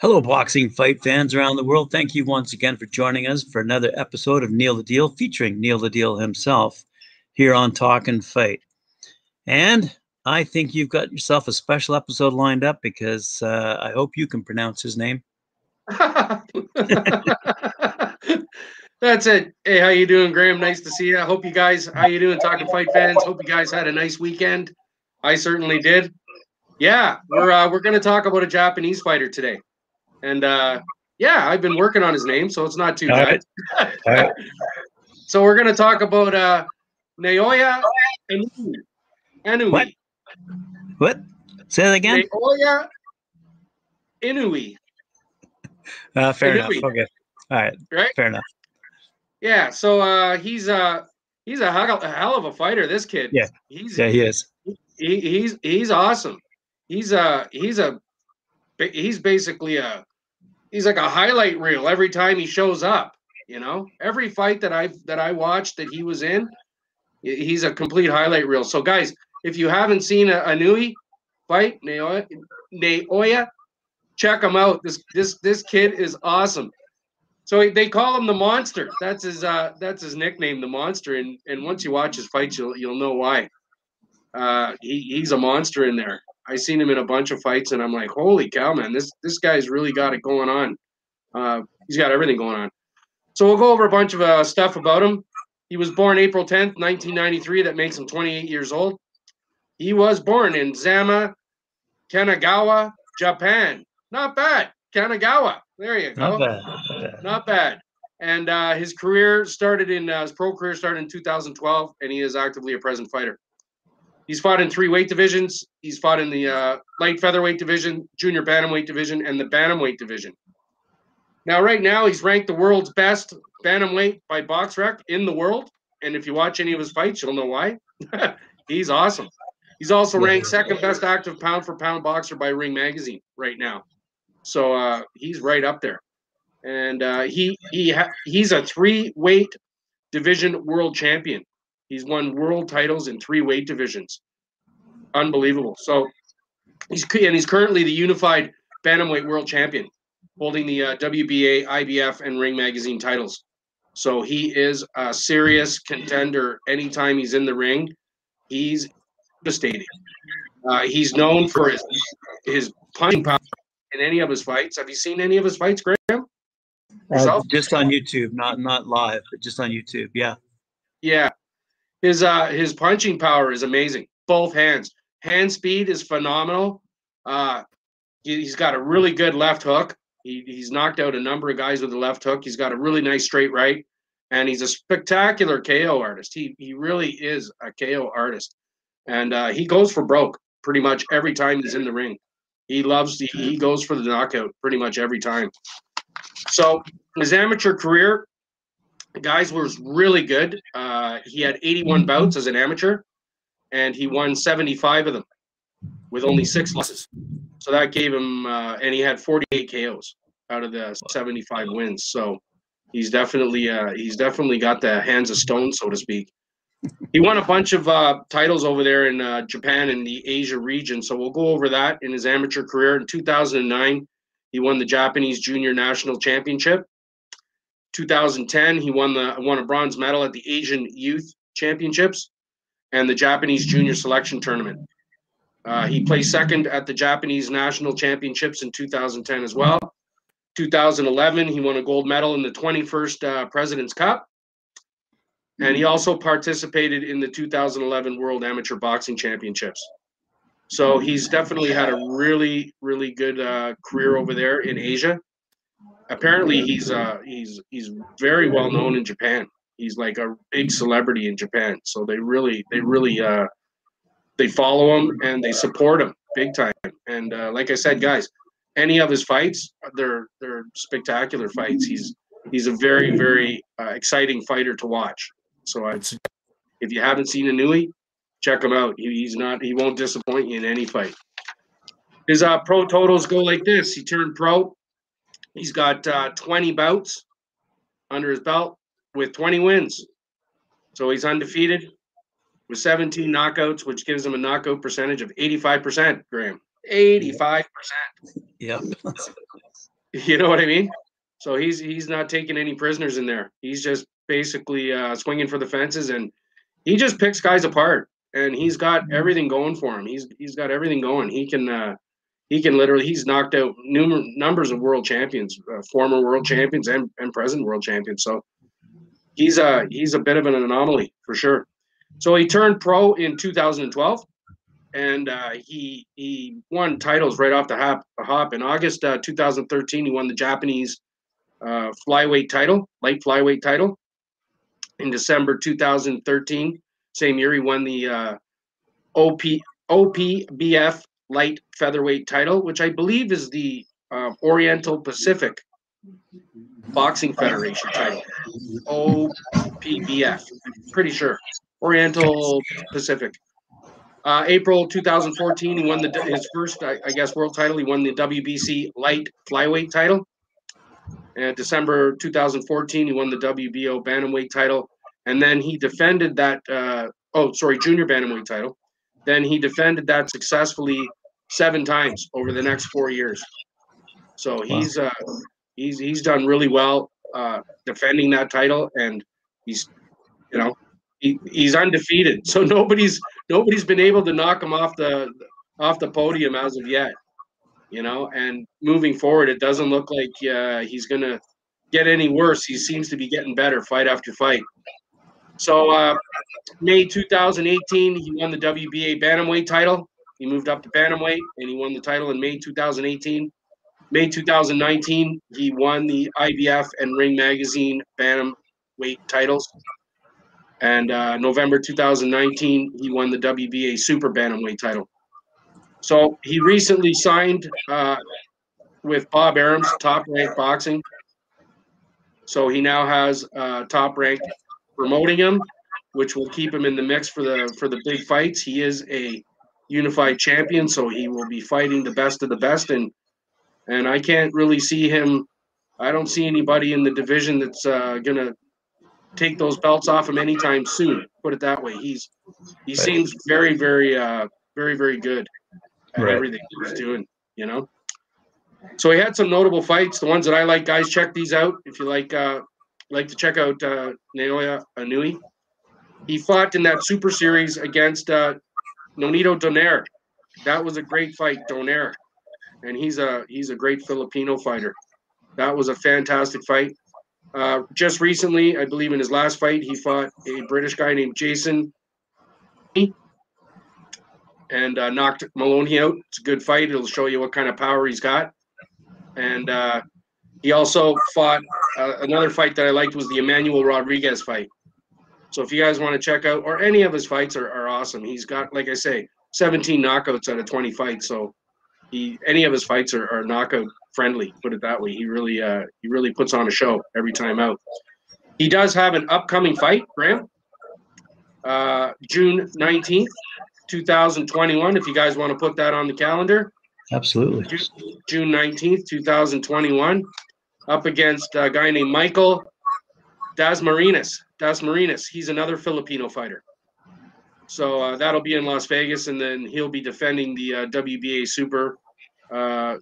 Hello, boxing fight fans around the world. Thank you once again for joining us for another episode of Neil the Deal featuring Neil the Deal himself here on Talk and Fight. And I think you've got yourself a special episode lined up because uh, I hope you can pronounce his name. That's it. Hey, how you doing, Graham? Nice to see you. I hope you guys, how you doing, talking fight fans? Hope you guys had a nice weekend. I certainly did. Yeah, we're uh, we're gonna talk about a Japanese fighter today. And uh, yeah, I've been working on his name, so it's not too All bad. Right. So we're going to talk about uh, Naoya Inoue. Inoue. What? What? Say that again. Naoya Inoue. Uh, fair Inoue. enough. Okay. All right. Right. Fair enough. Yeah. So uh, he's uh he's a hell, a hell of a fighter. This kid. Yeah. He's yeah he is. He, he's he's awesome. He's a he's a he's basically a he's like a highlight reel every time he shows up. You know, every fight that I that I watched that he was in, he's a complete highlight reel. So, guys, if you haven't seen a, fight, Naoya, Naoya, check him out. This this this kid is awesome. So they call him the monster. That's his uh that's his nickname, the monster. And and once you watch his fights, you'll you'll know why. Uh, he, he's a monster in there. I seen him in a bunch of fights, and I'm like, holy cow, man, this this guy's really got it going on. Uh, he's got everything going on. So we'll go over a bunch of uh, stuff about him. He was born April 10th, 1993. That makes him 28 years old. He was born in Zama, Kanagawa, Japan. Not bad. Kanagawa. There you go. Not bad. Not bad. And uh, his career started in uh, his pro career started in 2012, and he is actively a present fighter. He's fought in three weight divisions. He's fought in the uh, light featherweight division, junior bantamweight division, and the bantamweight division. Now, right now, he's ranked the world's best bantamweight by BoxRec in the world. And if you watch any of his fights, you'll know why. he's awesome. He's also ranked second best active pound for pound boxer by Ring Magazine right now. So uh, he's right up there. And uh, he he ha- he's a three weight division world champion. He's won world titles in three weight divisions. Unbelievable. So he's and he's currently the unified bantamweight world champion, holding the uh, WBA, IBF, and Ring Magazine titles. So he is a serious contender anytime he's in the ring. He's devastating. Uh, he's known for his his punching power in any of his fights. Have you seen any of his fights, Graham? Uh, just on YouTube, not not live, but just on YouTube. Yeah. Yeah. His uh his punching power is amazing. Both hands. Hand speed is phenomenal. Uh he, has got a really good left hook. He, he's knocked out a number of guys with the left hook. He's got a really nice straight right, and he's a spectacular KO artist. He he really is a KO artist, and uh, he goes for broke pretty much every time he's in the ring. He loves the he goes for the knockout pretty much every time. So his amateur career, guys was really good. Uh, he had 81 bouts as an amateur, and he won 75 of them with only six losses. So that gave him, uh, and he had 48 KOs out of the 75 wins. So he's definitely, uh, he's definitely got the hands of stone, so to speak. He won a bunch of uh, titles over there in uh, Japan and the Asia region. So we'll go over that in his amateur career. In 2009, he won the Japanese Junior National Championship. 2010, he won the won a bronze medal at the Asian Youth Championships and the Japanese Junior Selection Tournament. Uh, he placed second at the Japanese National Championships in 2010 as well. 2011, he won a gold medal in the 21st uh, President's Cup. And he also participated in the 2011 World Amateur Boxing Championships. So he's definitely had a really, really good uh, career over there in Asia apparently he's uh he's he's very well known in Japan. He's like a big celebrity in Japan. So they really they really uh they follow him and they support him big time. And uh, like I said, guys, any of his fights, they're they're spectacular fights. He's he's a very very uh, exciting fighter to watch. So I'd if you haven't seen Inoue, check him out. He, he's not he won't disappoint you in any fight. His uh, pro totals go like this. He turned pro He's got uh, 20 bouts under his belt with 20 wins. So he's undefeated with 17 knockouts, which gives him a knockout percentage of 85%, Graham. 85%. Yep. You know what I mean? So he's he's not taking any prisoners in there. He's just basically uh, swinging for the fences, and he just picks guys apart. And he's got everything going for him. He's he's got everything going. He can uh, he can literally he's knocked out numerous numbers of world champions, uh, former world champions, and, and present world champions. So he's a he's a bit of an anomaly for sure. So he turned pro in 2012 and uh, he he won titles right off the hop. hop. In August uh, 2013, he won the Japanese uh, flyweight title, light flyweight title. In December 2013, same year, he won the uh, OP OPBF light featherweight title, which I believe is the uh, Oriental Pacific Boxing Federation title. OPBF, pretty sure. Oriental Pacific. Uh, April 2014, he won the his first, I, I, guess, world title. He won the WBC light flyweight title. And December 2014, he won the WBO bantamweight title, and then he defended that. Uh, oh, sorry, junior bantamweight title. Then he defended that successfully seven times over the next four years. So he's uh, he's he's done really well uh, defending that title, and he's you know he, he's undefeated. So nobody's nobody's been able to knock him off the off the podium as of yet. You know, and moving forward, it doesn't look like uh, he's gonna get any worse. He seems to be getting better fight after fight. So uh, May 2018, he won the WBA bantamweight title. He moved up to bantamweight, and he won the title in May 2018. May 2019, he won the IBF and Ring Magazine bantamweight titles. And uh, November 2019, he won the WBA Super Bantamweight title. So he recently signed uh, with Bob Arum's Top Rank Boxing. So he now has uh, Top Rank promoting him, which will keep him in the mix for the for the big fights. He is a unified champion, so he will be fighting the best of the best, and and I can't really see him. I don't see anybody in the division that's uh, gonna take those belts off him anytime soon. Put it that way. He's he seems very, very, uh, very, very good at right. everything he's doing. You know. So he had some notable fights. The ones that I like, guys, check these out. If you like, uh, like to check out uh, Naoya Anui. He fought in that Super Series against uh, Nonito Donaire. That was a great fight, Donaire, and he's a he's a great Filipino fighter. That was a fantastic fight. Uh, just recently, I believe in his last fight, he fought a British guy named Jason and uh, knocked Moloney out. It's a good fight. It'll show you what kind of power he's got. And uh, he also fought uh, another fight that I liked was the Emmanuel Rodriguez fight. So if you guys want to check out, or any of his fights are, are awesome. He's got, like I say, 17 knockouts out of 20 fights. So he any of his fights are, are knockout friendly. Put it that way. He really uh, he really puts on a show every time out. He does have an upcoming fight, Graham. Uh, June 19th, 2021. If you guys want to put that on the calendar. Absolutely. June 19th, 2021, up against a guy named Michael Dasmarinas. Dasmarinas. He's another Filipino fighter. So uh, that'll be in Las Vegas, and then he'll be defending the uh, WBA Super uh,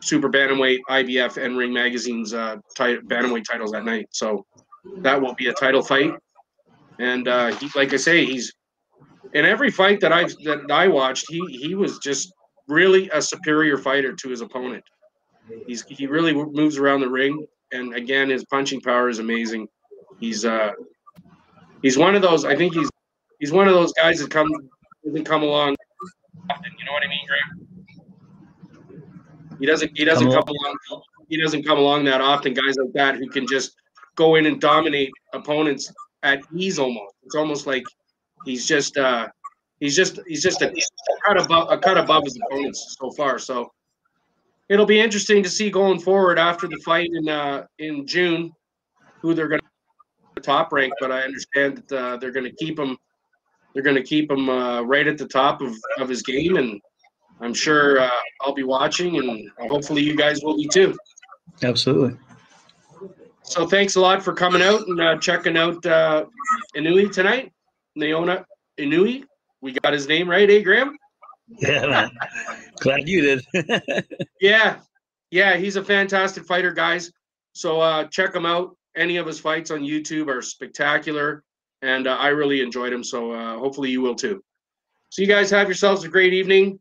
Super Bantamweight, IBF, and Ring Magazine's uh, bantamweight titles that night. So that will be a title fight. And uh, he, like I say, he's in every fight that I that I watched. He he was just really a superior fighter to his opponent. He's he really moves around the ring, and again, his punching power is amazing. He's uh he's one of those. I think he's he's one of those guys that come doesn't come along. Often, you know what I mean, Graham? He doesn't. He doesn't come, come along. He doesn't come along that often. Guys like that who can just go in and dominate opponents at ease. Almost. It's almost like he's just. uh He's just. He's just a cut above. A cut above his opponents so far. So it'll be interesting to see going forward after the fight in uh in June who they're going to top rank. But I understand that uh, they're going to keep him they're going to keep him uh, right at the top of, of his game, and I'm sure uh, I'll be watching, and hopefully you guys will be too. Absolutely. So thanks a lot for coming out and uh, checking out uh, Inoue tonight. Naona Inui. We got his name right, eh, Graham? Yeah, man. glad you did. yeah, Yeah, he's a fantastic fighter, guys. So uh, check him out. Any of his fights on YouTube are spectacular, and uh, I really enjoyed him. So uh, hopefully you will too. So you guys have yourselves a great evening.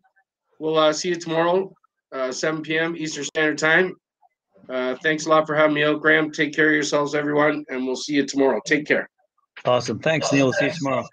We'll uh, see you tomorrow, uh, 7 p.m. Eastern Standard Time. Uh, thanks a lot for having me out, Graham. Take care of yourselves, everyone, and we'll see you tomorrow. Take care. Awesome. Thanks, Neil. See you tomorrow.